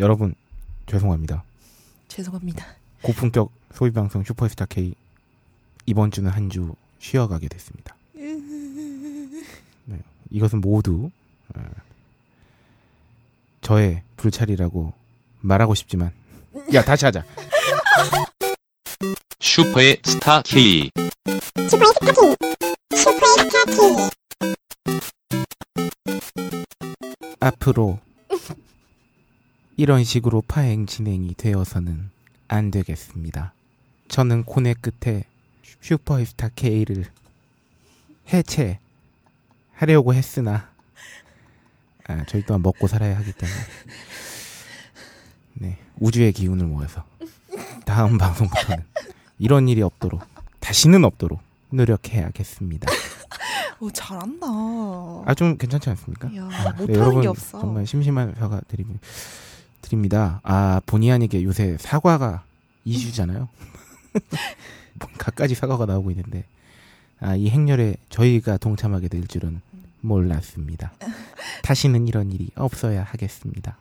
여러분 죄송합니다. 죄송합니다. 고품격 소비 방송 슈퍼스타 K 이번 주는 한 주 쉬어가게 됐습니다. 네, 이것은 모두 어, 저의 불찰이라고 말하고 싶지만 야 다시 하자. 슈퍼의 스타 K. 앞으로 이런 식으로 파행 진행이 되어서는 안 되겠습니다. 저는 코네 끝에 슈퍼스타 K를 해체하려고 했으나 아, 저희 또한 먹고 살아야 하기 때문에 네, 우주의 기운을 모아서 다음 방송부터는 이런 일이 없도록 다시는 없도록 노력해야겠습니다. 오 잘한다. 아 좀 괜찮지 않습니까? 야 아, 못하는 네, 게 없어. 정말 심심한 사과 드리, 드립니다. 아 본의 아니게 요새 사과가 이슈잖아요. 뭐 갖가지 사과가 나오고 있는데 아, 이 행렬에 저희가 동참하게 될 줄은 몰랐습니다. 다시는 이런 일이 없어야 하겠습니다.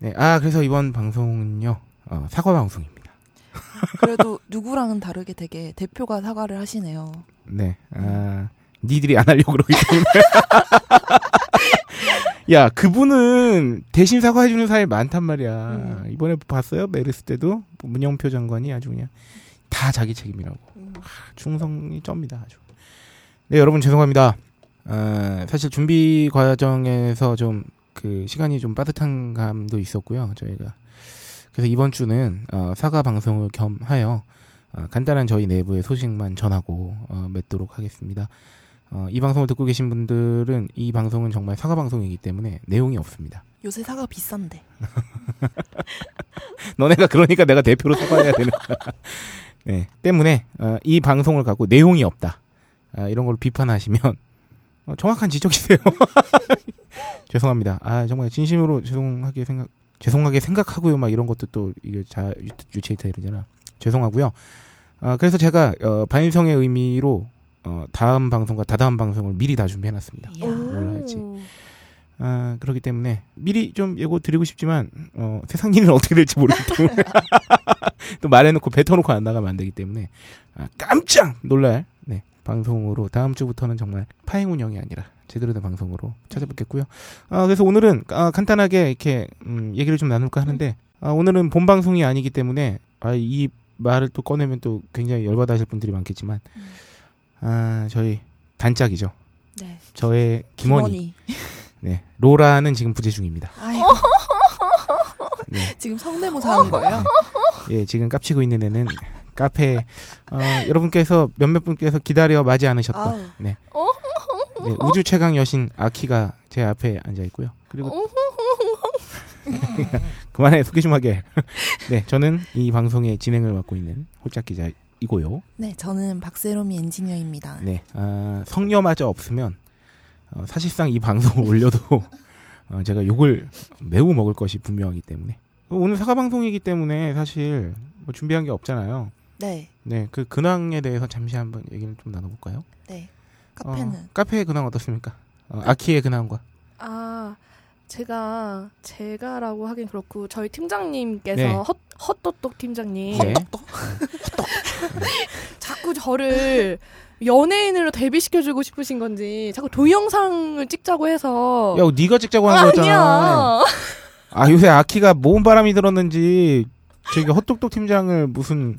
네, 아 그래서 이번 방송은요 어, 사과 방송입니다. 그래도 누구랑은 다르게 되게 대표가 사과를 하시네요. 네, 아 니들이 안 하려고 그러기 때문에. 야, 그분은 대신 사과해주는 사람이 많단 말이야. 음. 이번에 봤어요? 메르스 때도 문영표 장관이 아주 그냥 다 자기 책임이라고. 충성이 쩝니다, 아주. 네, 여러분 죄송합니다. 어, 사실 준비 과정에서 좀 그 시간이 좀 빠듯한 감도 있었고요, 저희가. 그래서 이번 주는 어, 사과 방송을 겸하여 어, 간단한 저희 내부의 소식만 전하고 어, 맺도록 하겠습니다. 어, 이 방송을 듣고 계신 분들은 이 방송은 정말 사과 방송이기 때문에 내용이 없습니다. 요새 사과 비싼데. 너네가 그러니까 내가 대표로 사과해야 되는. 네, 때문에 어, 이 방송을 갖고 내용이 없다. 아, 이런 걸 비판하시면 어, 정확한 지적이세요. 죄송합니다. 아 정말 진심으로 죄송하게 생각 죄송하게 생각하고요. 막 이런 것도 또 이게 자 유- 유체이터 이러잖아. 죄송하고요. 아, 그래서 제가 어, 반성의 의미로 어, 다음 방송과 다다음 방송을 미리 다 준비해놨습니다. 할지. 아, 그렇기 때문에 미리 좀 예고 드리고 싶지만 어, 세상 일은 어떻게 될지 모르기 때문에 또 말해놓고 뱉어놓고 안 나가면 안 되기 때문에 아, 깜짝 놀랄 네, 방송으로 다음 주부터는 정말 파행 운영이 아니라 제대로 된 방송으로 찾아뵙겠고요. 아, 그래서 오늘은 아, 간단하게 이렇게 음, 얘기를 좀 나눌까 하는데 아, 오늘은 본 방송이 아니기 때문에 아, 이 말을 또 꺼내면 또 굉장히 열받아하실 분들이 많겠지만 아, 저희 단짝이죠. 네. 저의 김원희. 김원희. 네, 로라는 지금 부재 중입니다. 아이고. 네, 지금 성대모사 하는 거예요? 예, 지금 깝치고 있는 애는 카페 어, 여러분께서 몇몇 분께서 기다려 마지 않으셨던. 네. 네, 우주 최강 여신 아키가 제 앞에 앉아 있고요. 그리고 그만해 소개 좀 하게. 네, 저는 이 방송의 진행을 맡고 있는 홀짝 기자 이고요. 네, 저는 박세롬이 엔지니어입니다. 네, 아, 성녀마저 없으면 어, 사실상 이 방송을 올려도 어, 제가 욕을 매우 먹을 것이 분명하기 때문에 오늘 사과 방송이기 때문에 사실 뭐 준비한 게 없잖아요. 네, 네, 그 근황에 대해서 잠시 한번 얘기를 좀 나눠볼까요? 네. 카페는 어, 카페의 근황 어떻습니까? 어, 아키의 근황과 아 제가 제가라고 하긴 그렇고 저희 팀장님께서 네. 헛 헛똑똑 팀장님 네. 자꾸 저를 연예인으로 데뷔시켜주고 싶으신 건지 자꾸 동영상을 찍자고 해서 야, 네가 찍자고 한 거잖아. 아니야 아, 요새 아키가 모은 바람이 들었는지 저기 헛똑똑 팀장을 무슨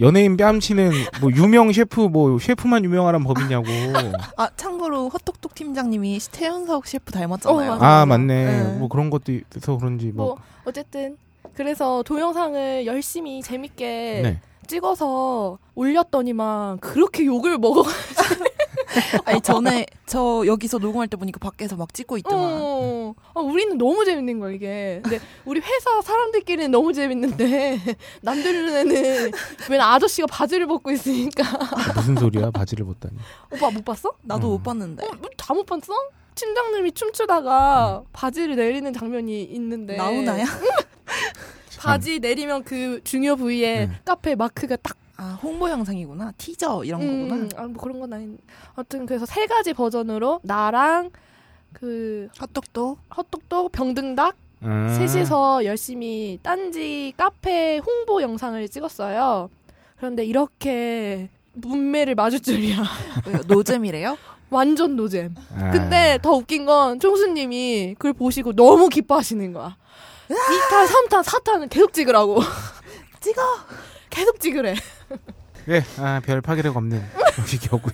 연예인 뺨치는 뭐 유명 셰프 뭐 셰프만 유명하란 법이냐고. 아 참고로 헛똑똑 팀장님이 태연석 셰프 닮았잖아요. 어. 아 맞네. 네. 뭐 그런 것도 있어서 그런지 뭐. 뭐 어쨌든 그래서 동영상을 열심히 재밌게 네. 찍어서 올렸더니만 그렇게 욕을 먹어 아니 전에 저 여기서 녹음할 때 보니까 밖에서 막 찍고 있더만. 어, 아, 우리는 너무 재밌는 거야 이게. 근데 우리 회사 사람들끼리는 너무 재밌는데 남들 눈에는 웬 아저씨가 바지를 벗고 있으니까 무슨 소리야? 바지를 벗다니. 오빠 못 봤어? 나도 음. 못 봤는데. 다못 봤어? 팀장님이 춤추다가 바지를 내리는 장면이 있는데 나오나야? 바지 내리면 그 중요 부위에 음. 카페 마크가 딱 아 홍보 영상이구나. 티저 이런 음, 거구나. 아, 뭐 그런 건 아닌. 아무튼 그래서 세 가지 버전으로 나랑 그 헛똑똑. 헛똑똑 병등닭 음. 셋이서 열심히 딴지 카페 홍보 영상을 찍었어요. 그런데 이렇게 문매를 맞을 줄이야. 노잼이래요? 완전 노잼. 아. 근데 더 웃긴 건 총수님이 그걸 보시고 너무 기뻐하시는 거야. 2탄, 3탄, 4탄은 계속 찍으라고. 찍어. 계속 찍으래. 네, 아, 별 파괴력 없는 음식이었고요.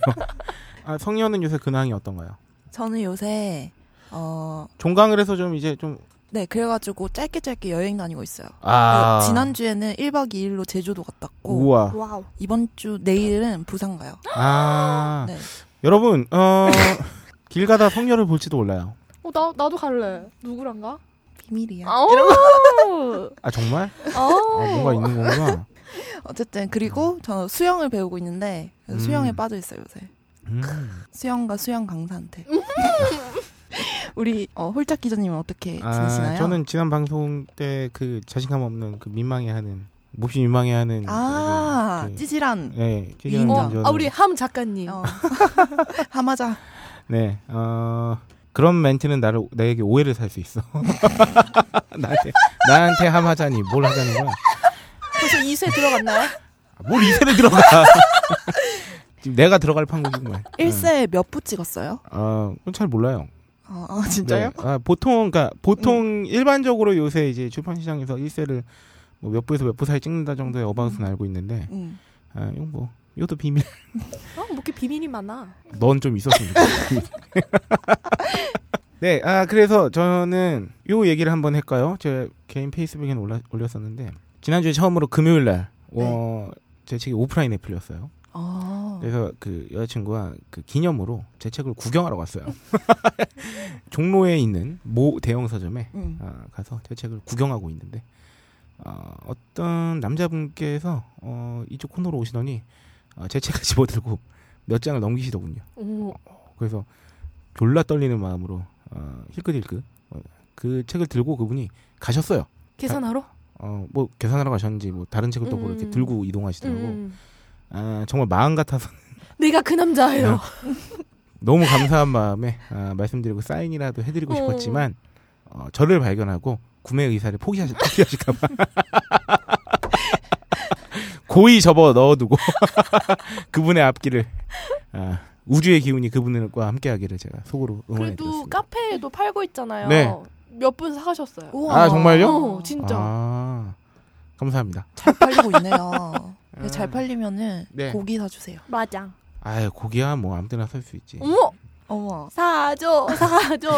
아, 성희언은 요새 근황이 어떤가요? 저는 요새 어, 종강을 해서 좀 이제 좀 네, 그래가지고 짧게 짧게 여행 다니고 있어요. 아, 그 지난주에는 1박 2일로 제주도 갔다 왔고, 우와. 와우. 이번 주 내일은 부산 가요. 아, 네. 여러분, 어, 길 가다 성녀를 볼지도 몰라요. 어, 나, 나도 갈래. 누구랑 가? 비밀이야. 아우. 아, 정말? 아, 아우. 뭔가 있는 거구나. 어쨌든, 그리고 저는 수영을 배우고 있는데, 음. 수영에 빠져 있어요, 요새. 음. 수영과 수영 강사한테. 우리, 어, 홀짝 기자님은 어떻게 아, 지내시나요? 저는 지난 방송 때 그 자신감 없는 그 민망해하는, 몹시 민망해하는. 아, 그, 그, 찌질한. 네, 어, 찌질한 어, 아, 우리 함 작가님. 어. 하마자. 네, 어, 그런 멘트는 나를, 나에게 오해를 살 수 있어. 나한테, 나한테 함하자니 뭘 하자는 거야? 벌써 2세 들어갔나요? 아, 뭘 이세를 들어가. 지금 내가 들어갈 판국이구만. 1세 몇부 찍었어요? 어, 그건 잘 몰라요. 아, 아, 진짜요? 네. 아, 보통, 그니까, 보통, 일반적으로 요새 이제 출판 시장에서 1세를 뭐 몇 부에서 몇 부 사이 찍는다 정도의 어바웃은 알고 있는데, 응. 아, 이건 뭐, 이것도 비밀. 어, 뭐 이렇게 비밀이 많아. 넌 좀 있었으면 좋겠다. 네, 아, 그래서 저는 요 얘기를 한번 할까요? 제 개인 페이스북에 올라, 올렸었는데, 지난주에 처음으로 금요일 날, 어, 제 책이 오프라인에 풀렸어요. 아. 그래서 그 여자친구가 그 기념으로 제 책을 구경하러 갔어요. 종로에 있는 모 대형 서점에 응. 어, 가서 제 책을 구경하고 있는데 어, 어떤 남자분께서 어, 이쪽 코너로 오시더니 어, 제 책을 집어들고 몇 장을 넘기시더군요. 오, 그래서 졸라 떨리는 마음으로 어, 힐끗힐끗 어, 그 책을 들고 그분이 가셨어요. 계산하러? 어, 뭐 계산하러 가셨는지 뭐 다른 책을 또뭐 이렇게 음. 들고 이동하시더라고. 음. 아, 정말 마음 같아서 내가 그 남자예요. 너무 감사한 마음에 아, 말씀드리고 사인이라도 해드리고 어. 싶었지만 어, 저를 발견하고 구매 의사를 포기하시, 포기하실까봐 고이 접어 넣어두고 그분의 앞길을 아, 우주의 기운이 그분과 함께하기를 제가 속으로 그래도 응원해드렸습니다. 카페에도 팔고 있잖아요. 네. 몇 분 사가셨어요. 우와. 아, 정말요? 어, 진짜. 아, 감사합니다. 잘 팔리고 있네요. 잘 음. 팔리면은 네. 고기 사주세요. 마장. 아, 고기야 뭐 아무 때나 살 수 있지. 어머, 어머, 사줘, 사줘.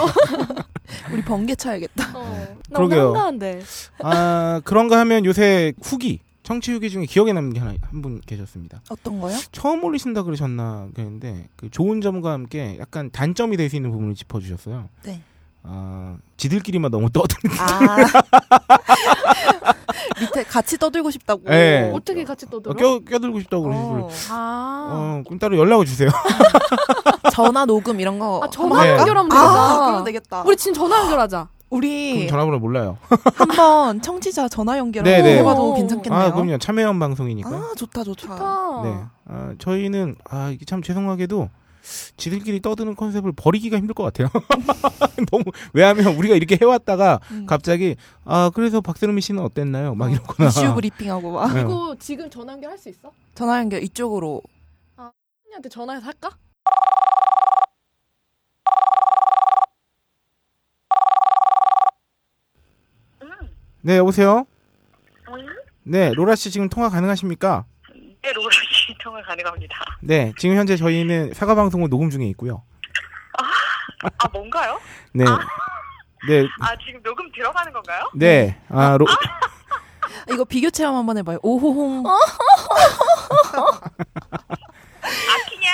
우리 번개 쳐야겠다. 어, 그러게요. 한가한데. 아, 그런가 하면 요새 후기 청취 후기 중에 기억에 남는 게 하나 한 분 계셨습니다. 어떤 거요? 처음 올리신다 그러셨나 그랬는데 그 좋은 점과 함께 약간 단점이 될 수 있는 부분을 짚어주셨어요. 네. 아 지들끼리만 너무 떠드는. 아. 밑에 같이 떠들고 싶다고. 네. 어떻게 같이 떠들어? 어, 껴 껴들고 싶다고 그러시고. 어, 아, 어 그럼 따로 연락을 주세요. 전화 녹음 이런 거. 아 전화? 연결하면 아, 되겠다. 그러면 되겠다. 우리 지금 전화 연결하자. 우리 전화번호 몰라요. 한번 청취자 전화 연결 네, 네. 해봐도 오. 괜찮겠네요. 아 그럼요 참여형 방송이니까. 아, 좋다, 좋다. 좋다. 네. 아, 저희는 아 이게 참 죄송하게도 지들끼리 떠드는 컨셉을 버리기가 힘들 것 같아요. 너무 왜냐하면 우리가 이렇게 해왔다가 음. 갑자기 아 그래서 박세롬이 씨는 어땠나요? 막 이러거나. 이슈 브리핑하고 막 네. 이거 지금 전화 연결 할 수 있어? 전화 연결 이쪽으로. 언니한테 전화해서 할까? 네 여보세요. 음, 네 로라 씨 지금 통화 가능하십니까? 네, 로라 씨 통화 가능합니다. 네, 지금 현재 저희는 사과 방송을 녹음 중에 있고요. 아, 뭔가요? 네, 네, 아, 지금 녹음 들어가는 건가요? 네. 아, 로, 이거 비교 체험 한번 해 봐요. 오호홍. 아키냐?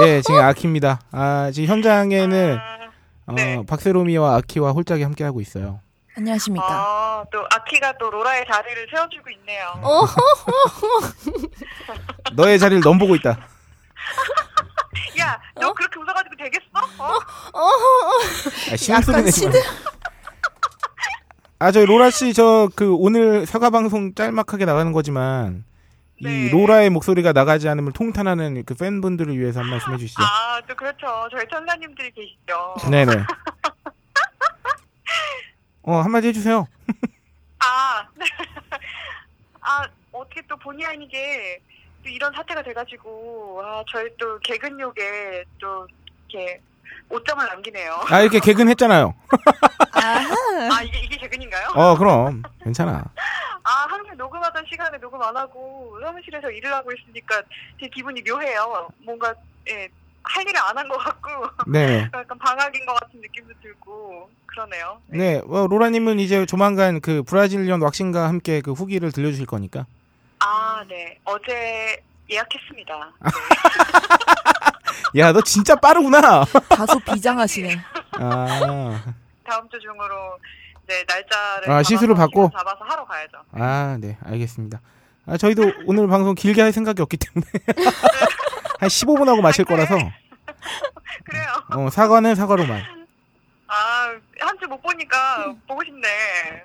네, 지금 아키입니다. 아, 지금 현장에는 아, 어, 네. 박세롬이와 아키와 홀짝이 함께 하고 있어요. 안녕하십니까. 아, 또 아키가 또 로라의 자리를 채워주고 있네요. 어? 너의 자리를 넘보고 있다. 야, 너 그렇게 웃어가지고 되겠어? 어? 아, 신음소리 약간 내지 마. 시들- 아, 저희 로라 씨, 저, 그, 오늘 사과 방송 짤막하게 나가는 거지만, 이 네. 로라의 목소리가 나가지 않음을 통탄하는 그 팬분들을 위해서 한 말씀 해주시죠. 아, 또 그렇죠. 저희 천사님들이 계시죠. 네네. 어, 한마디 해주세요. 아, 아 어떻게 또 본의 아니게 또 이런 사태가 돼가지고 아 저희 또 개근욕에 또 이렇게 오점을 남기네요. 아, 이렇게 개근했잖아요. 아 이게 이게 개근인가요? 어, 그럼. 괜찮아. 아 항상 녹음하던 시간에 녹음 안 하고 사무실에서 일을 하고 있으니까 제 기분이 묘해요. 뭔가 예, 할 일을 안 한 것 같고 네. 약간 방학인 것 같은 느낌도 들고 그러네요. 네, 어, 로라님은 이제 조만간 그 브라질리언 왁싱과 함께 그 후기를 들려주실 거니까. 아, 네. 어제 예약했습니다. 아. 네. 야, 너 진짜 빠르구나. 다소 비장하시네. 아, 다음 주 중으로 네, 날짜를 아, 시술을 잡아서 받고? 잡아서 하러 가야죠. 아, 네, 알겠습니다. 아, 저희도 오늘 방송 길게 할 생각이 없기 때문에. 한 15분 하고 마칠 거라서, 그래요. 어, 사과는 사과로만. 아, 한 주 못 보니까 보고 싶네.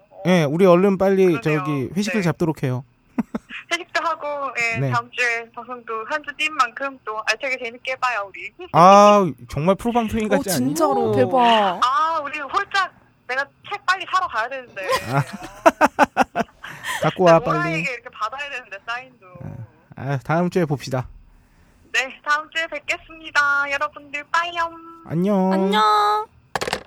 어, 예, 네, 우리 얼른 빨리 그러네요. 저기 회식을 네. 잡도록 해요. 회식도 하고, 예, 네. 다음 주에 방송도 한 주 뛴 만큼 또 알차게 재밌게 해봐요, 우리. 아, 정말 프로 방송인 어, 같지 않니? 진짜로. 오, 대박. 아, 우리 홀짝 내가 책 빨리 사러 가야 되는데. 갖고 와, 나 빨리. 모라에게 이렇게 받아야 되는데, 사인도. 아, 다음 주에 봅시다. 네, 다음 주에 뵙겠습니다. 여러분들, 빠이염. 안녕. 안녕.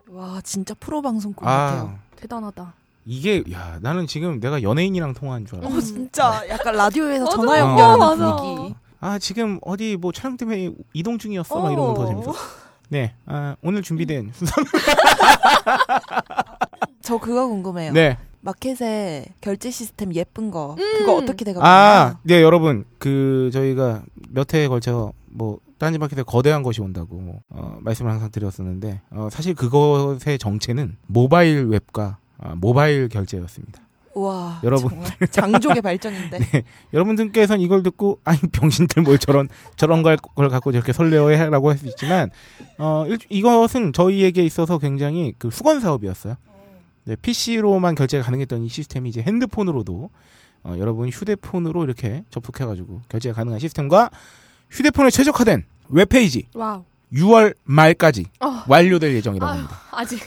와 진짜 프로 방송꾼 같아요. 아, 대단하다. 이게, 야, 나는 지금 내가 연예인이랑 통화한 줄 알았어. 어 진짜 약간 라디오에서 맞아. 전화 어, 연결하는 맞아. 분위기. 아, 지금 어디 뭐 촬영 때문에 이동 중이었어? 막 이러면 더 재밌어. 네, 아, 오늘 준비된 순서. 저 그거 궁금해요. 네. 마켓에 결제 시스템 예쁜 거 음. 그거 어떻게 돼가고 아, 네, 여러분. 그, 저희가 몇 회에 걸쳐 뭐, 딴지마켓에 거대한 것이 온다고, 어, 말씀을 항상 드렸었는데, 어, 사실 그것의 정체는 모바일 웹과 아, 모바일 결제였습니다. 와 여러분. 정말 장족의 발전인데. 여러분들께서는 이걸 듣고, 아니, 병신들 뭘 저런, 저런 걸, 걸 갖고 저렇게 설레어 라고 할 수 있지만, 어, 일- 이것은 저희에게 있어서 굉장히 그 수건 사업이었어요. 네, PC로만 결제가 가능했던 이 시스템이 이제 핸드폰으로도, 어, 여러분 휴대폰으로 이렇게 접속해가지고 결제가 가능한 시스템과 휴대폰에 최적화된 웹페이지 와우. 6월 말까지 어. 완료될 예정이라고 아유, 합니다. 아직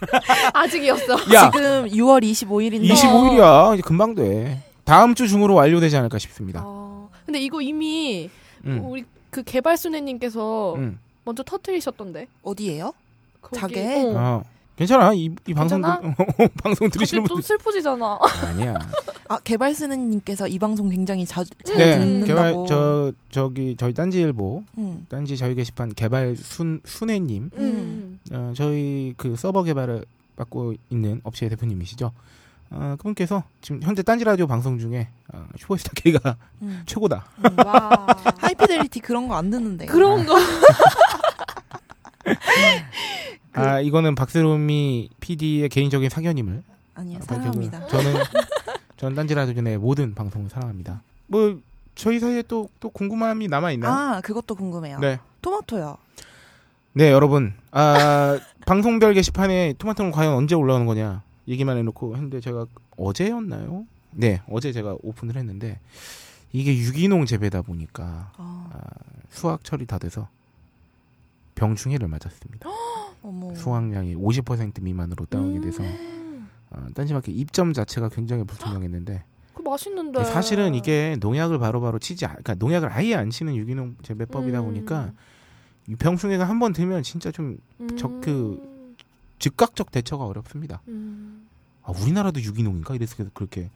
아직이었어. 야, 지금 6월 25일인데 25일이야. 이제 금방 돼. 다음 주 중으로 완료되지 않을까 싶습니다. 어, 근데 이거 이미 음. 우리 그 개발순애님께서 음. 먼저 터트리셨던데. 어디예요? 자게? 어. 어. 괜찮아. 이, 이 방송 들, 괜찮아? 방송 들으시는 갑자기 좀 분들 슬퍼지잖아. 아니야. 아 개발스는님께서 이 방송 굉장히 자주 잘 네, 듣는다고. 개발 저 저기 저희 딴지일보 음. 딴지 저희 게시판 개발 순 순애님 음. 어, 저희 그 서버 개발을 맡고 있는 업체 대표님이시죠. 어, 그분께서 지금 현재 딴지 라디오 방송 중에 어, 슈퍼스타 K가 음. 최고다. 와. 하이피델리티 그런 거 안 듣는데. 그런 거. 아 이거는 박세롬이 PD의 개인적인 사견임을 아니요 아, 사랑합니다. 저는 저는 딴지 라디오 의 모든 방송을 사랑합니다. 뭐 저희 사이에 또 또 궁금함이 남아 있나요? 아 그것도 궁금해요. 네. 토마토요. 네, 여러분. 아, 방송별 게시판에 토마토는 과연 언제 올라오는 거냐 얘기만 해놓고 했는데 제가 어제였나요? 네, 어제 제가 오픈을 했는데 이게 유기농 재배다 보니까 아, 아, 수확철이 다 돼서 병충해를 맞았습니다. 어머. 수확량이 50% 미만으로 다운이 돼서 어, 딴지마켓 입점 자체가 굉장히 불투명했는데 그 맛있는데. 사실은 이게 농약을 바로바로 치지, 않- 그러니까 농약을 아예 안 치는 유기농 재배법이다 음. 보니까 이 병충해가 한 번 들면 진짜 좀 적- 그- 즉각적 대처가 어렵습니다. 음. 아, 우리나라도 유기농인가? 이래서 그렇게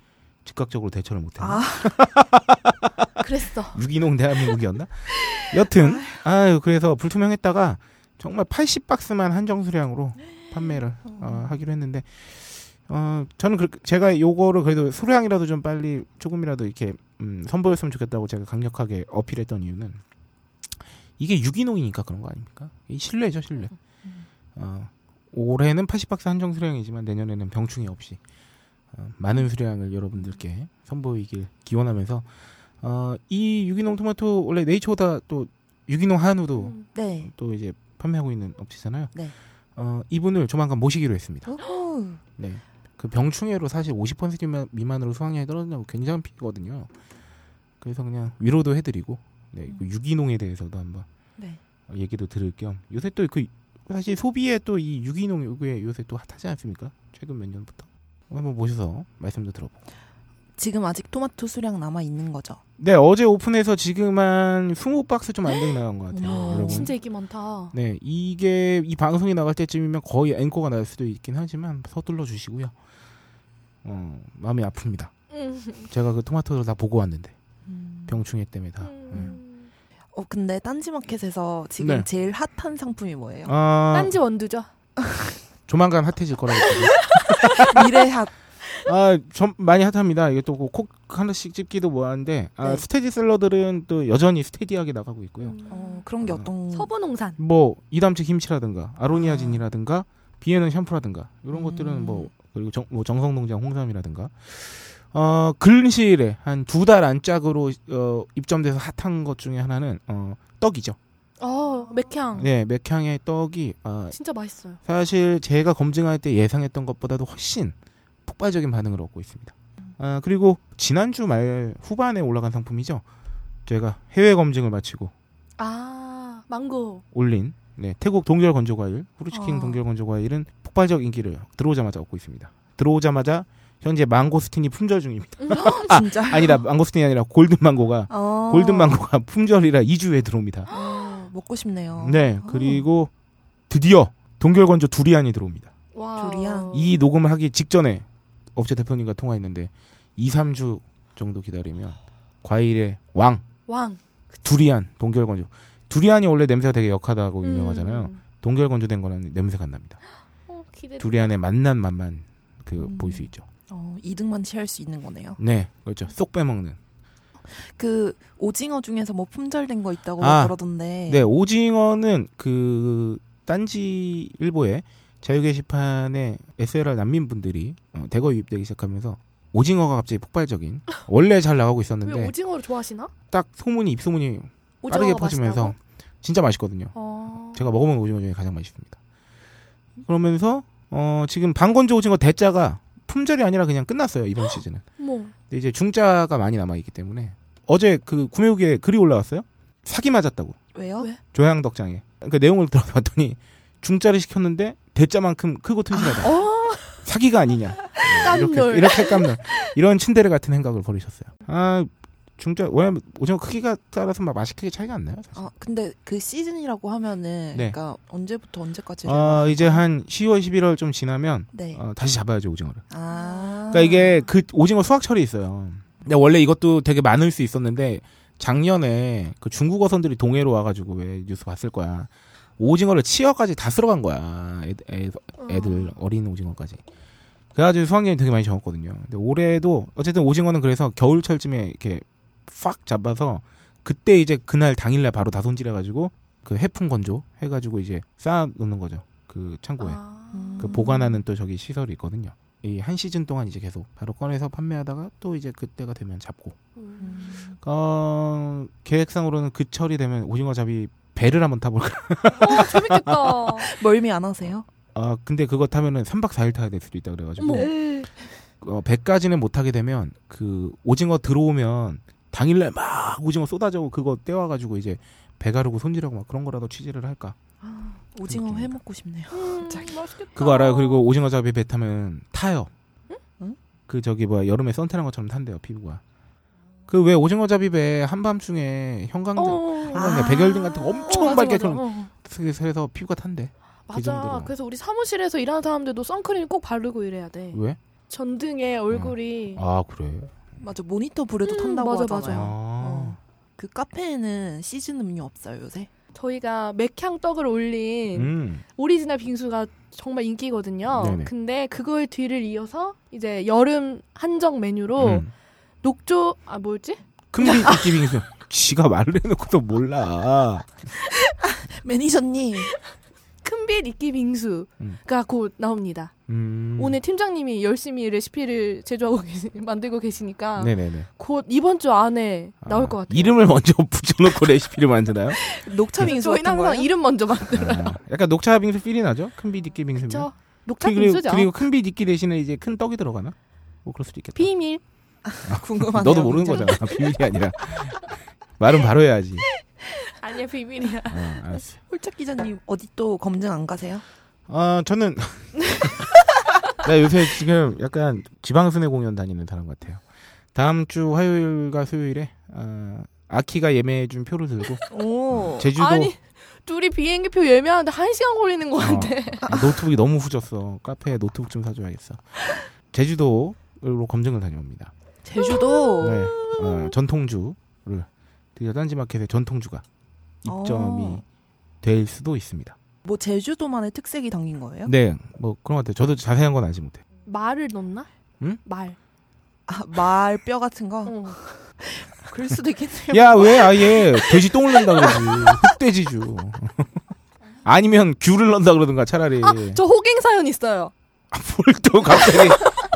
즉각적으로 대처를 못했나? 아 그랬어. 유기농 대한민국이었나? 여튼 아유 그래서 불투명했다가 정말 80박스만 한정 수량으로 판매를 어, 하기로 했는데 어 저는 그 제가 요거를 그래도 수량이라도 좀 빨리 조금이라도 이렇게 음, 선보였으면 좋겠다고 제가 강력하게 어필했던 이유는 이게 유기농이니까 그런 거 아닙니까? 이 신뢰죠 신뢰. 어, 올해는 80박스 한정 수량이지만 내년에는 병충해 없이 어, 많은 수량을 여러분들께 선보이길 기원하면서 어, 이 유기농 토마토 원래 네이처보다 또 유기농 한우도 음. 네. 또 이제 판매하고 있는 업체잖아요. 네. 어, 이분을 조만간 모시기로 했습니다. 오호. 네. 그 병충해로 사실 50% 미만, 미만으로 수확량이 떨어진다고 굉장한 피거든요. 그래서 그냥 위로도 해드리고 네, 그 유기농에 대해서도 한번 네. 어, 얘기도 들을 겸 요새 또 그 사실 소비에 또 이 유기농 요게 요새 또 핫하지 않습니까? 최근 몇 년부터 한번 모셔서 말씀도 들어보고. 지금 아직 토마토 수량 남아 있는 거죠. 네 어제 오픈해서 지금 한 20박스 좀 안 되게 나간 것 같아요. 어머, 여러분. 진짜 인기 많다. 네 이게 이 방송이 나갈 때쯤이면 거의 앵커가 날 수도 있긴 하지만 서둘러 주시고요. 어 마음이 아픕니다. 음. 제가 그 토마토를 다 보고 왔는데 음. 병충해 때문에 다. 네. 음. 어 근데 딴지마켓에서 지금 네. 제일 핫한 상품이 뭐예요? 아 딴지 원두죠. 조만간 핫해질 거라고. 미래 핫. 아, 좀 많이 핫합니다. 이게 또 콕 하나씩 찍기도 뭐하는데 아, 네. 스테디셀러들은 또 여전히 스테디하게 나가고 있고요. 어 그런 게 어. 어떤 서부 농산. 뭐 이담채 김치라든가 아로니아진이라든가 비에는 샴푸라든가 이런 음. 것들은 뭐 그리고 정, 뭐 정성농장 홍삼이라든가 어 근시일에 한 두 달 안짝으로 어, 입점돼서 핫한 것 중에 하나는 어 떡이죠. 어, 맥향. 네, 맥향의 떡이 아, 진짜 맛있어요. 사실 제가 검증할 때 예상했던 것보다도 훨씬 폭발적인 반응을 얻고 있습니다. 아, 그리고 지난주 말 후반에 올라간 상품이죠. 제가 해외 검증을 마치고 아, 망고. 올린 네, 태국 동결 건조 과일 후르치킹 어. 동결 건조 과일은 폭발적 인기를 들어오자마자 얻고 있습니다. 들어오자마자 현재 망고스틴이 품절 중입니다. 진짜 아니다 망고스틴이 아니라 골든 망고가 어. 골든 망고가 품절이라 2주 후에 들어옵니다. 어, 먹고 싶네요. 네 어. 그리고 드디어 동결 건조 두리안이 들어옵니다. 와. 두리안. 이 녹음을 하기 직전에 업체 대표님과 통화했는데 2, 3주 정도 기다리면 과일의 왕 왕. 두리안 동결 건조 두리안이 원래 냄새가 되게 역하다고 유명하잖아요. 음. 동결 건조된 거는 냄새가 안 납니다. 어. 두리안의 맛난 맛만 그 음. 보일 수 있죠. 어, 이득만 취할 수 있는 거네요. 네, 그렇죠. 쏙 빼먹는. 그 오징어 중에서 뭐 품절된 거 있다고 아, 그러던데. 네, 오징어는 그 딴지 일보에 자유 게시판에 SLR 난민분들이 어, 대거 유입되기 시작하면서 오징어가 갑자기 폭발적인 원래 잘 나가고 왜 있었는데 오징어를 좋아하시나? 딱 소문이 입소문이 빠르게 퍼지면서 맛있다고? 진짜 맛있거든요. 어. 제가 먹어본 오징어 중에 가장 맛있습니다. 그러면서 어 지금 방건조 오징어 대자가 품절이 아니라 그냥 끝났어요 이번 시즌은. 뭐. 근데 이제 중자가 많이 남아 있기 때문에 어제 그 구매 후기에 글이 올라왔어요. 사기 맞았다고 왜요? 왜? 조양덕장에. 그러니까 내용을 들어봤더니 중자를 시켰는데 대자만큼 크고 튼실하다. 어. 사기가 아니냐. 이렇게 깜놀. 이렇게 깜놀. 이런 친데레 같은 행각을 벌이셨어요. 아 중자 왜냐면 오징어 크기가 따라서 막 맛이 크게 차이가 안 나요. 사실. 아 근데 그 시즌이라고 하면은 네. 그러니까 언제부터 언제까지? 아 이제 한 10월 11월 좀 지나면 네. 어, 다시 잡아야죠 오징어를. 아. 그러니까 이게 그 오징어 수확철이 있어요. 근데 원래 이것도 되게 많을 수 있었는데 작년에 그 중국 어선들이 동해로 와가지고 왜 뉴스 봤을 거야. 오징어를 치어까지 다 쓸어간 거야. 애, 애, 애들 어 린 오징어까지. 그래가지고 수확량이 되게 많이 적었거든요. 근데 올해도 어쨌든 오징어는 그래서 겨울철쯤에 이렇게 팍 잡아서 그때 이제 그날 당일날 바로 다 손질해가지고 그 해풍 건조 해가지고 이제 쌓아 놓는 거죠. 그 창고에. 아. 음. 그 보관하는 또 저기 시설이 있거든요. 이 한 시즌 동안 이제 계속 바로 꺼내서 판매하다가 또 이제 그때가 되면 잡고. 음. 음. 어, 계획상으로는 그 철이 되면 오징어 잡이 배를 한번 타볼까. 어, 재밌겠다. 멀미 안 하세요? 아, 근데 그거 타면은 3박 4일 타야 될 수도 있다 그래가지고. 어머. 어, 배까지는 못 타게 되면 그 오징어 들어오면 당일날 막 오징어 쏟아져 그거 떼와가지고 이제 배 가르고 손질하고 막 그런 거라도 취재를 할까. 오징어 그렇게 회 먹고 싶네요. 음. 맛있겠다. 그거 알아요? 그리고 오징어 잡이 배 타면 타요. 응? 그 저기 뭐야 여름에 선탠한 것처럼 탄대요 피부가. 그 왜 오징어 잡이 배 한밤중에 형광등, 어. 형광등 아. 백열등 같은 거 엄청 어, 맞아, 밝게 맞아. 어. 그래서 피부가 탄대. 맞아. 정도로. 그래서 우리 사무실에서 일하는 사람들도 선크림 꼭 바르고 일해야 돼. 왜? 전등에 얼굴이 아 그래. 맞아 모니터 불에도 음, 탄다고 맞아, 하잖아요. 아. 어. 그 카페에는 시즌 음료 없어요 요새? 저희가 맥향 떡을 올린 음. 오리지널 빙수가 정말 인기거든요. 네네. 근데 그걸 뒤를 이어서 이제 여름 한정 메뉴로 음. 녹조 아 뭐였지? 큰비 느낌이 지가 말을 해놓고도 몰라. 매니저님 큰빛 이끼 빙수가 곧 나옵니다. 음. 오늘 팀장님이 열심히 레시피를 제조하고 계시, 만들고 계시니까 네네네. 곧 이번 주 안에 나올 아, 것 같아요. 이름을 먼저 붙여놓고 레시피를 만드나요? 녹차 빙수 저희는 같은 항상 거예요? 이름 먼저 만들어요. 아, 약간 녹차 빙수 필이 나죠? 큰비 니끼 빙수면. 저 녹차 그리고, 빙수죠. 그리고 큰비 니끼 대신에 이제 큰 떡이 들어가나? 뭐 그럴 수도 있겠다. 비밀. 궁금하네요. 너도 모르는 진짜로. 거잖아. 비밀이 아니라. 말은 바로 해야지. 아니야 비밀이야. 어, 알았어. 홀짝 기자님 어디 또 검증 안 가세요? 아, 저는 나 요새 지금 약간 지방순회 공연 다니는 사람 같아요. 다음 주 화요일과 수요일에 어, 아키가 예매해준 표를 들고 오. 제주도 아니 둘이 비행기표 예매하는데 한 시간 걸리는 것 어, 같아. 아, 노트북이 너무 후졌어. 카페에 노트북 좀 사줘야겠어. 제주도로 검증을 다녀옵니다. 제주도. 네, 어, 전통주를 드디어 딴지마켓에 전통주가 입점이 어. 될 수도 있습니다. 뭐 제주도만의 특색이 담긴 거예요? 네, 뭐 그런 것 같아요. 저도 자세한 건 알지 못해. 말을 넣나? 응? 말. 아, 말 뼈 같은 거? 어. 그럴 수도 있겠네요. 야, 왜 아예 돼지 똥을 넣는다 그러지? 흑돼지주. 아니면 귤을 넣는다 그러든가 차라리. 아, 저 호갱 사연 있어요. 뭘또 갑자기.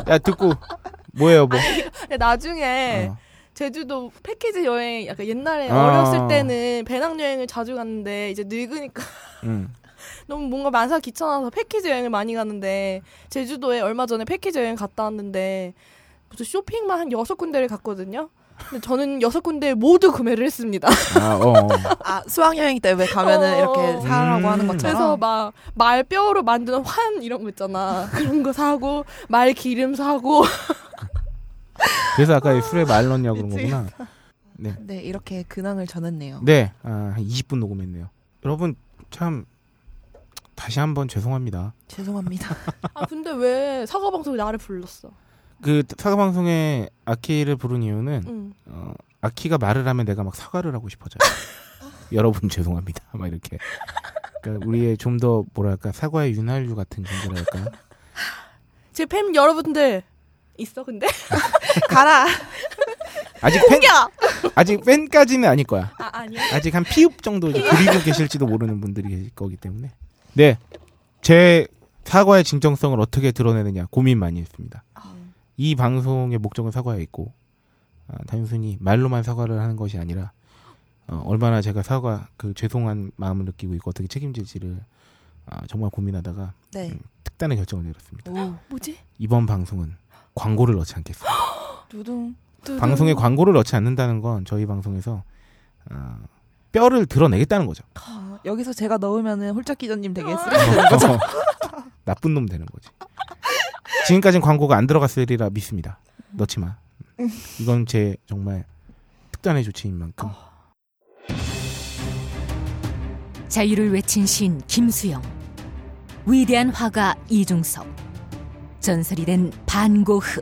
야, 듣고. 뭐예요, 뭐. 근데 나중에 어. 제주도 패키지 여행 약간 옛날에 아. 어렸을 때는 배낭여행을 자주 갔는데 이제 늙으니까 응. 너무 뭔가 만사 귀찮아서 패키지 여행을 많이 가는데 제주도에 얼마 전에 패키지 여행 갔다 왔는데 무슨 쇼핑만 한 여섯 군데를 갔거든요. 근데 저는 여섯 군데 모두 구매를 했습니다. 아, 어. 어. 아, 수학여행 때 왜 가면은 어. 이렇게 사라고 음. 하는 것처럼. 그래서 막 말뼈로 만드는 환 이런 거 있잖아. 그런 거 사고 말 기름 사고 그래서 아까 술에 말 넣냐고 그런 거구나. 네. 네, 이렇게 근황을 전했네요. 네. 아, 한 20분 녹음했네요. 여러분, 참, 다시 한번 죄송합니다. 죄송합니다. 아 근데 왜 사과 방송에 나를 불렀어? 그 사과 방송에 아키를 부른 이유는 응. 어, 아키가 말을 하면 내가 막 사과를 하고 싶어져요. 여러분 죄송합니다. 막 이렇게. 그러니까 우리의 좀 더 뭐랄까 사과의 윤활유 같은 존재랄까. 제 팬 여러분들 있어 근데? 가라. 아직 팬 아직 팬까지는 아닐 거야. 아 아니야. 아직 한 피읍 정도 그리고 계실지도 모르는 분들이 계실 거기 때문에. 네. 제 사과의 진정성을 어떻게 드러내느냐 고민 많이 했습니다. 이 방송의 목적은 사과에 있고 아, 단순히 말로만 사과를 하는 것이 아니라 어, 얼마나 제가 사과 그 죄송한 마음을 느끼고 있고 어떻게 책임질지를 아, 정말 고민하다가 네. 특단의 결정을 내렸습니다. 오. 뭐지? 이번 방송은 광고를 넣지 않겠습니다. 두둥. 방송에 광고를 넣지 않는다는 건 저희 방송에서 아, 뼈를 드러내겠다는 거죠. 아, 여기서 제가 넣으면은 홀짝 기자님 되게 어, 쓰레기 거죠. 나쁜 놈 되는 거지. 지금까지는 광고가 안 들어갔으리라 믿습니다. 넣지 마. 이건 제 정말 특단의 조치인 만큼. 자유를 외친 시인 김수영, 위대한 화가 이중섭, 전설이 된 반고흐.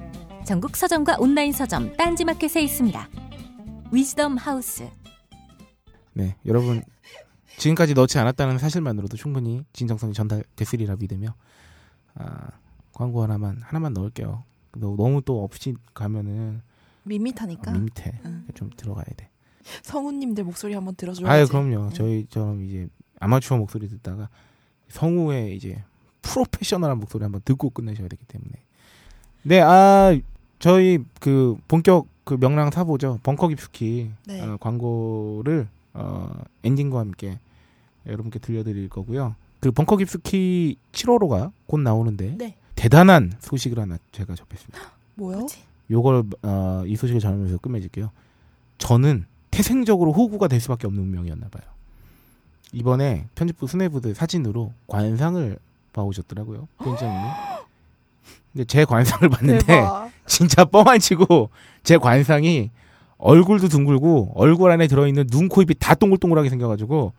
전국 서점과 온라인 서점 딴지마켓에 있습니다. 위즈덤 하우스. 네, 여러분 지금까지 넣지 않았다는 사실만으로도 충분히 진정성이 전달됐으리라 믿으며 아, 광고 하나만 하나만 넣을게요. 너- 너무 또 없이 가면은 밋밋하니까. 밋밋해. 응. 좀 들어가야 돼. 성우님들 목소리 한번 들어줘야지. 아유 그럼요. 네. 저희처럼 이제 아마추어 목소리 듣다가 성우의 이제 프로페셔널한 목소리 한번 듣고 끝내셔야 되기 때문에. 네, 아 저희 그 본격 그 명랑 사보죠. 벙커 깊숙이 네. 어, 광고를 어, 엔딩과 함께 여러분께 들려드릴 거고요. 그 벙커 깊숙이 7호로가 곧 나오는데 네. 대단한 소식을 하나 제가 접했습니다. 뭐요? 요걸 어, 이 소식을 전하면서 끝맺을게요. 저는 태생적으로 호구가 될 수밖에 없는 운명이었나 봐요. 이번에 편집부 수뇌부들 사진으로 관상을 봐오셨더라고요. 편집장님이. 근데 제 관상을 봤는데 대박. 진짜 뻥안 치고 제 관상이 얼굴도 둥글고 얼굴 안에 들어있는 눈, 코, 입이 다 동글동글하게 생겨가지고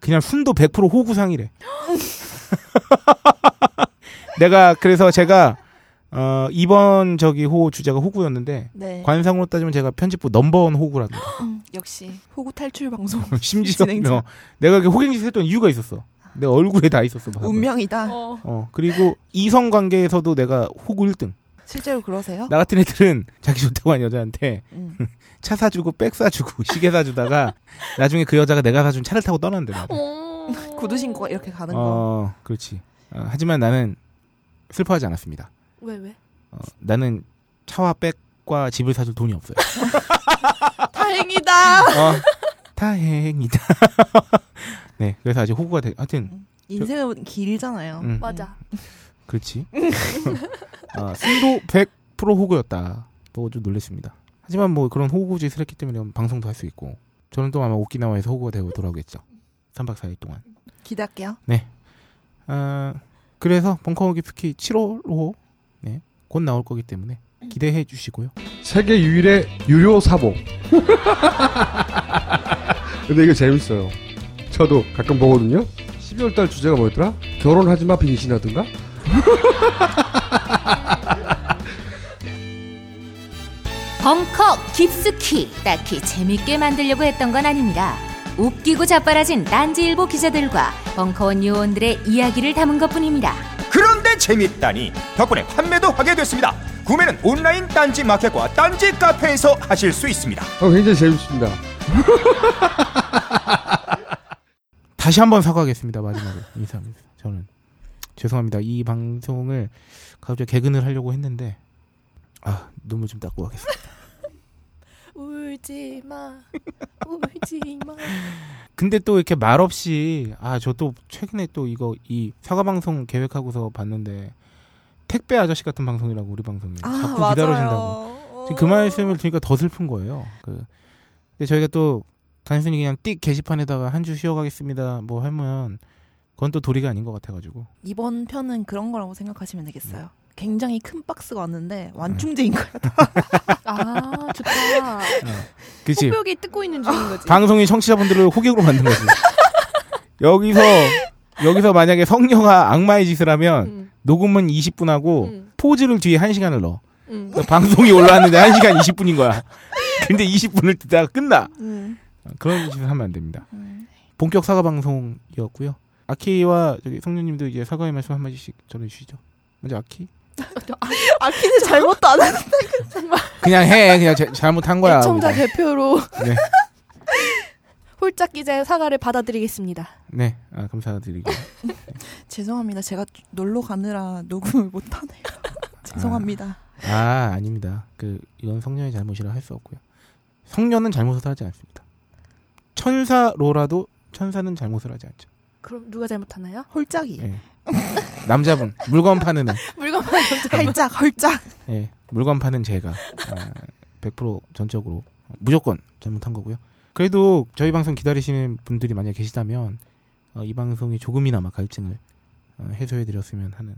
그냥 순도 100% 호구상이래. 내가 그래서 제가 어, 이번 저기 호 주제가 호구였는데 네. 관상으로 따지면 제가 편집부 넘버원 호구랍니다. 음, 역시 호구 탈출 방송. 심지어 진행자. 어, 내가 이렇게 호갱짓 했던 이유가 있었어. 내 얼굴에 다 있었어. 봐봐. 운명이다. 어. 어 그리고 이성 관계에서도 내가 호구 1등. 실제로 그러세요? 나 같은 애들은 자기 좋다고 한 여자한테 음. 차 사주고 백 사주고 시계 사주다가 나중에 그 여자가 내가 사준 차를 타고 떠난대. 어. 구두 신고 이렇게 가는 거. 어 그렇지. 어, 하지만 나는 슬퍼하지 않았습니다. 왜 왜? 어, 나는 차와 백과 집을 사줄 돈이 없어요. 다행이다. 어, 다행이다. 네, 그래서 아직 호구가 돼. 하여튼, 인생은 길잖아요. 음, 맞아. 그렇지. 아, 승도 100% 호구였다. 또 좀 놀랬습니다. 하지만 뭐 그런 호구 짓을 했기 때문에 방송도 할 수 있고, 저는 또 아마 오키나와에서 호구가 되고 돌아오겠죠. 3박 4일 동안. 기대할게요. 아, 그래서 벙커 기프키 7월호, 네, 곧 나올 거기 때문에 기대해 주시고요. 세계 유일의 유료 사복. 근데 이거 재밌어요. 저도 가끔 보거든요. 12월 달 주제가 뭐였더라? 결혼하지 마 빙신하든가? 벙커 깊숙이 딱히 재밌게 만들려고 했던 건 아닙니다. 웃기고 자빠라진 딴지일보 기자들과 벙커원 요원들의 이야기를 담은 것뿐입니다. 그런데 재밌다니 덕분에 판매도 하게 됐습니다. 구매는 온라인 딴지 마켓과 딴지 카페에서 하실 수 있습니다. 어, 굉장히 재밌습니다. 다시 한번 사과하겠습니다. 마지막으로 인사합니다. 저는 죄송합니다. 이 방송을 갑자기 개근을 하려고 했는데 아 눈물 좀 닦고 가겠습니다. 울지 마. 울지 마. 근데 또 이렇게 말 없이 아 저 또 최근에 또 이거 이 사과 방송 계획하고서 봤는데 택배 아저씨 같은 방송이라고 우리 방송이 아, 자꾸 맞아요. 기다려준다고 지금 그 말씀을 들으니까 더 슬픈 거예요. 그 근데 저희가 또 단순히 그냥 띡 게시판에다가 한 주 쉬어가겠습니다 뭐 하면 그건 또 도리가 아닌 것 같아가지고 이번 편은 그런 거라고 생각하시면 되겠어요. 굉장히 큰 박스가 왔는데 음. 완충제인 거예요. 아 좋다. 그치 호벽이 뜯고 있는 중인 거지. 방송이 청취자분들을 호객으로 만든 거지. 여기서 여기서 만약에 성녀가 악마의 짓을 하면 음, 녹음은 20분 하고 음, 포즈를 뒤에 1 시간을 넣어. 음. 방송이 올라왔는데 1 시간 20분인 거야. 근데 20분을 듣다가 끝나. 음. 그런 짓을 하면 안 됩니다. 음. 본격 사과 방송이었고요. 아키와 저기 성녀님도 이제 사과의 말씀 한 마디씩 전해주시죠. 먼저 아키. 아 키는 잘못도 안 하는. 그냥 해. 그냥 제- 잘못한 거야. 애청자 우리가. 대표로 네. 홀짝 기자의 사과를 받아드리겠습니다. 네. 아, 감사드리고. 죄송합니다. 제가 놀러 가느라 녹음을 못 하네요. 죄송합니다. 아, 아닙니다. 그 이건 성녀의 잘못이라 할 수 없고요. 성녀는 잘못을 하지 않습니다. 천사로라도 천사는 잘못을 하지 않죠. 그럼 누가 잘못하나요? 홀짝이. 예. 남자분 물건 파는 애. 물건 파는 헐짝 헐짝. 예. 물건 파는 제가 아, 100% 전적으로 무조건 잘못한 거고요. 그래도 저희 방송 기다리시는 분들이 만약 계시다면 어, 이 방송이 조금이나마 갈증을 어, 해소해드렸으면 하는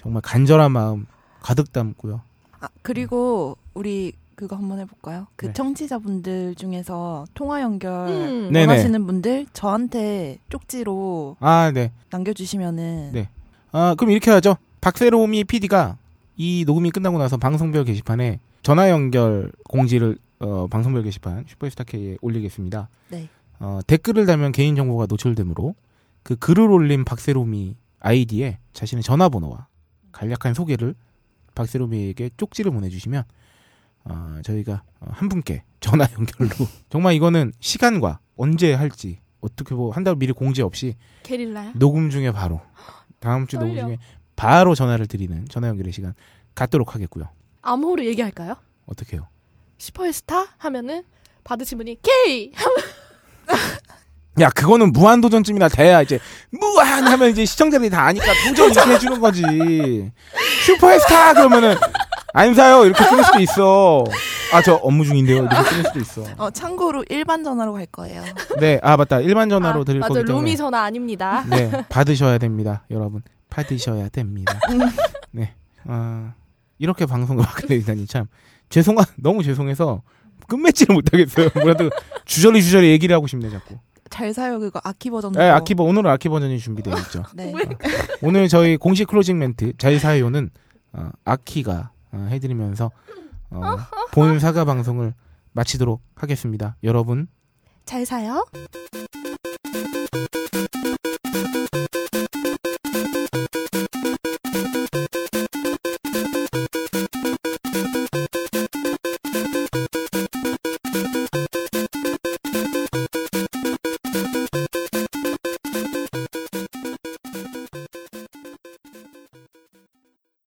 정말 간절한 마음 가득 담고요. 아 그리고 우리 그거 한번 해볼까요? 그 네. 청취자분들 중에서 통화 연결 음. 네네. 원하시는 분들 저한테 쪽지로 아, 네. 남겨주시면은 네. 아, 그럼 이렇게 하죠. 박세롬이 PD가 이 녹음이 끝나고 나서 방송별 게시판에 전화 연결 공지를 어, 방송별 게시판 슈퍼스타 K에 올리겠습니다. 네. 어, 댓글을 달면 개인 정보가 노출되므로 그 글을 올린 박세롬이 아이디에 자신의 전화번호와 간략한 소개를 박세롬이에게 쪽지를 보내주시면 어, 저희가 어, 한 분께 전화 연결로 정말 이거는 시간과 언제 할지 어떻게 뭐 한 달 미리 공지 없이 게릴라야? 녹음 중에 바로 다음 주 녹음 떨려. 중에 바로 전화를 드리는 전화 연결의 시간 갖도록 하겠고요. 암호로 얘기할까요? 어떻게 해요? 슈퍼의 스타 하면은 받으신 분이 K 야 그거는 무한도전쯤이나 돼야 이제 무한 하면 이제 시청자들이 다 아니까 도전 이렇게 해주는 거지. 슈퍼스타 그러면은 안 사요 이렇게 끊을 수도 있어. 아 저 업무 중인데요 이렇게 끊을 수도 있어. 어 참고로 일반 전화로 갈 거예요. 네, 아 맞다 일반 전화로 아, 드릴 맞아 거기 때문에 로미 전화 아닙니다. 네 받으셔야 됩니다 여러분 받으셔야 됩니다. 네, 아 이렇게 방송을 하게 되다니 참 죄송한 너무 죄송해서 끝맺지를 못하겠어요. 뭐라도 주저리 주저리 얘기를 하고 싶네 자꾸. 잘 사요 그거 아키 버전으로. 네, 아키 버 오늘은 아키 버전이 준비되어 있죠. 네. 오늘 저희 공식 closing 멘트 잘 사요는 어, 아키가 어, 해드리면서 어, 본 사과 방송을 마치도록 하겠습니다. 여러분 잘 사요.